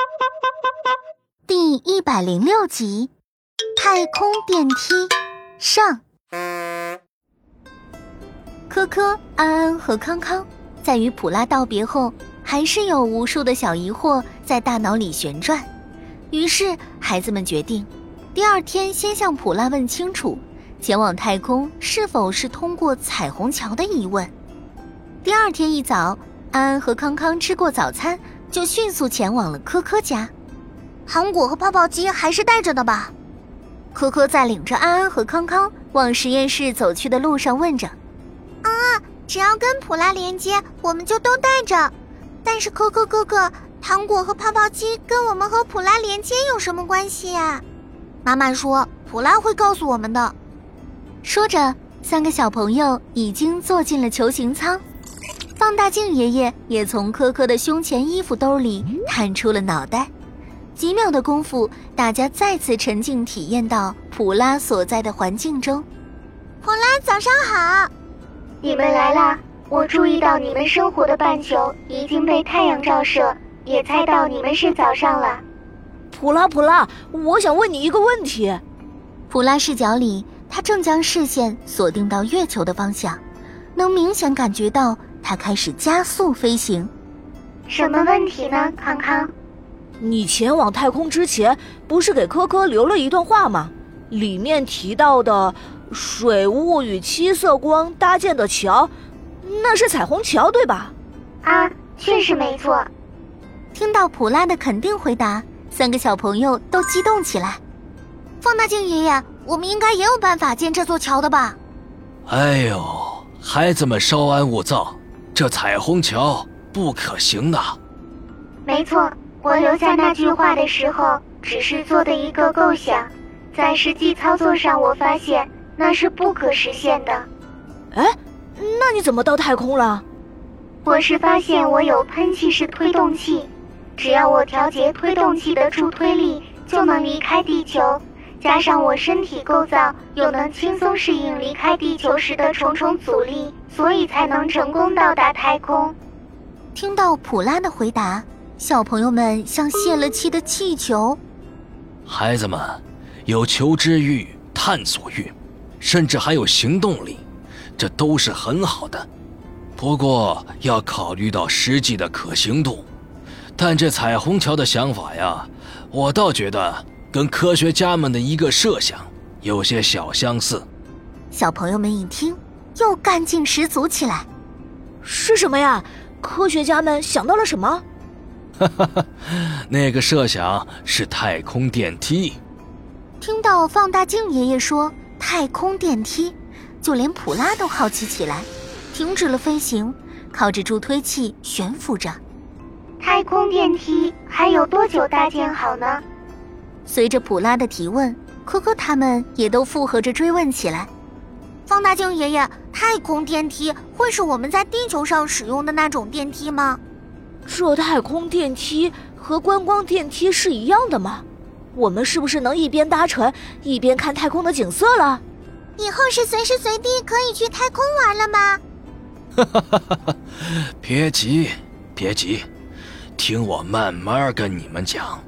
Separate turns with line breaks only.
第一百零六集，太空电梯上。科科、安安和康康在与普拉道别后，还是有无数的小疑惑在大脑里旋转。于是，孩子们决定，第二天先向普拉问清楚，前往太空是否是通过彩虹桥的疑问。第二天一早，安安和康康吃过早餐，就迅速前往了科科家。
糖果和泡泡机还是带着的吧？
科科在领着安安和康康往实验室走去的路上问着。
啊，只要跟普拉连接，我们就都带着。但是科科哥哥，糖果和泡泡机跟我们和普拉连接有什么关系呀？妈妈说普拉会告诉我们的。
说着，三个小朋友已经坐进了球形舱。放大镜爷爷也从科科的胸前衣服兜里探出了脑袋。几秒的功夫，大家再次沉浸体验到普拉所在的环境中。
普拉，早上好！
你们来啦！我注意到你们生活的半球已经被太阳照射，也猜到你们是早上了。
普拉，普拉，我想问你一个问题。
普拉视角里，他正将视线锁定到月球的方向，能明显感觉到他开始加速飞行。
什么问题呢，康康？
你前往太空之前，不是给科科留了一段话吗？里面提到的水雾与七色光搭建的桥，那是彩虹桥，对吧？
啊，确实没错。
听到普拉的肯定回答，三个小朋友都激动起来。
放大镜爷爷，我们应该也有办法建这座桥的吧？
哎呦，孩子们稍安勿躁，这彩虹桥不可行的。
没错。我留下那句话的时候，只是做的一个构想，在实际操作上，我发现那是不可实现的。
哎，那你怎么到太空了？
我是发现我有喷气式推动器，只要我调节推动器的助推力，就能离开地球。加上我身体构造又能轻松适应离开地球时的重重阻力，所以才能成功到达太空。
听到普拉的回答。小朋友们像泄了气的气球。
孩子们有求知欲、探索欲，甚至还有行动力，这都是很好的。不过要考虑到实际的可行度。但这彩虹桥的想法呀，我倒觉得跟科学家们的一个设想有些小相似。
小朋友们一听，又干劲十足起来。
是什么呀？科学家们想到了什么？
哈哈哈，那个设想是太空电梯。
听到放大镜爷爷说太空电梯，就连普拉都好奇起来，停止了飞行，靠着助推器悬浮着。
太空电梯还有多久搭建好呢？
随着普拉的提问，科科他们也都附和着追问起来。
放大镜爷爷，太空电梯会是我们在地球上使用的那种电梯吗？
这太空电梯和观光电梯是一样的吗？我们是不是能一边搭乘一边看太空的景色了？
以后是随时随地可以去太空玩了吗？
哈哈哈哈哈！别急，别急，听我慢慢跟你们讲。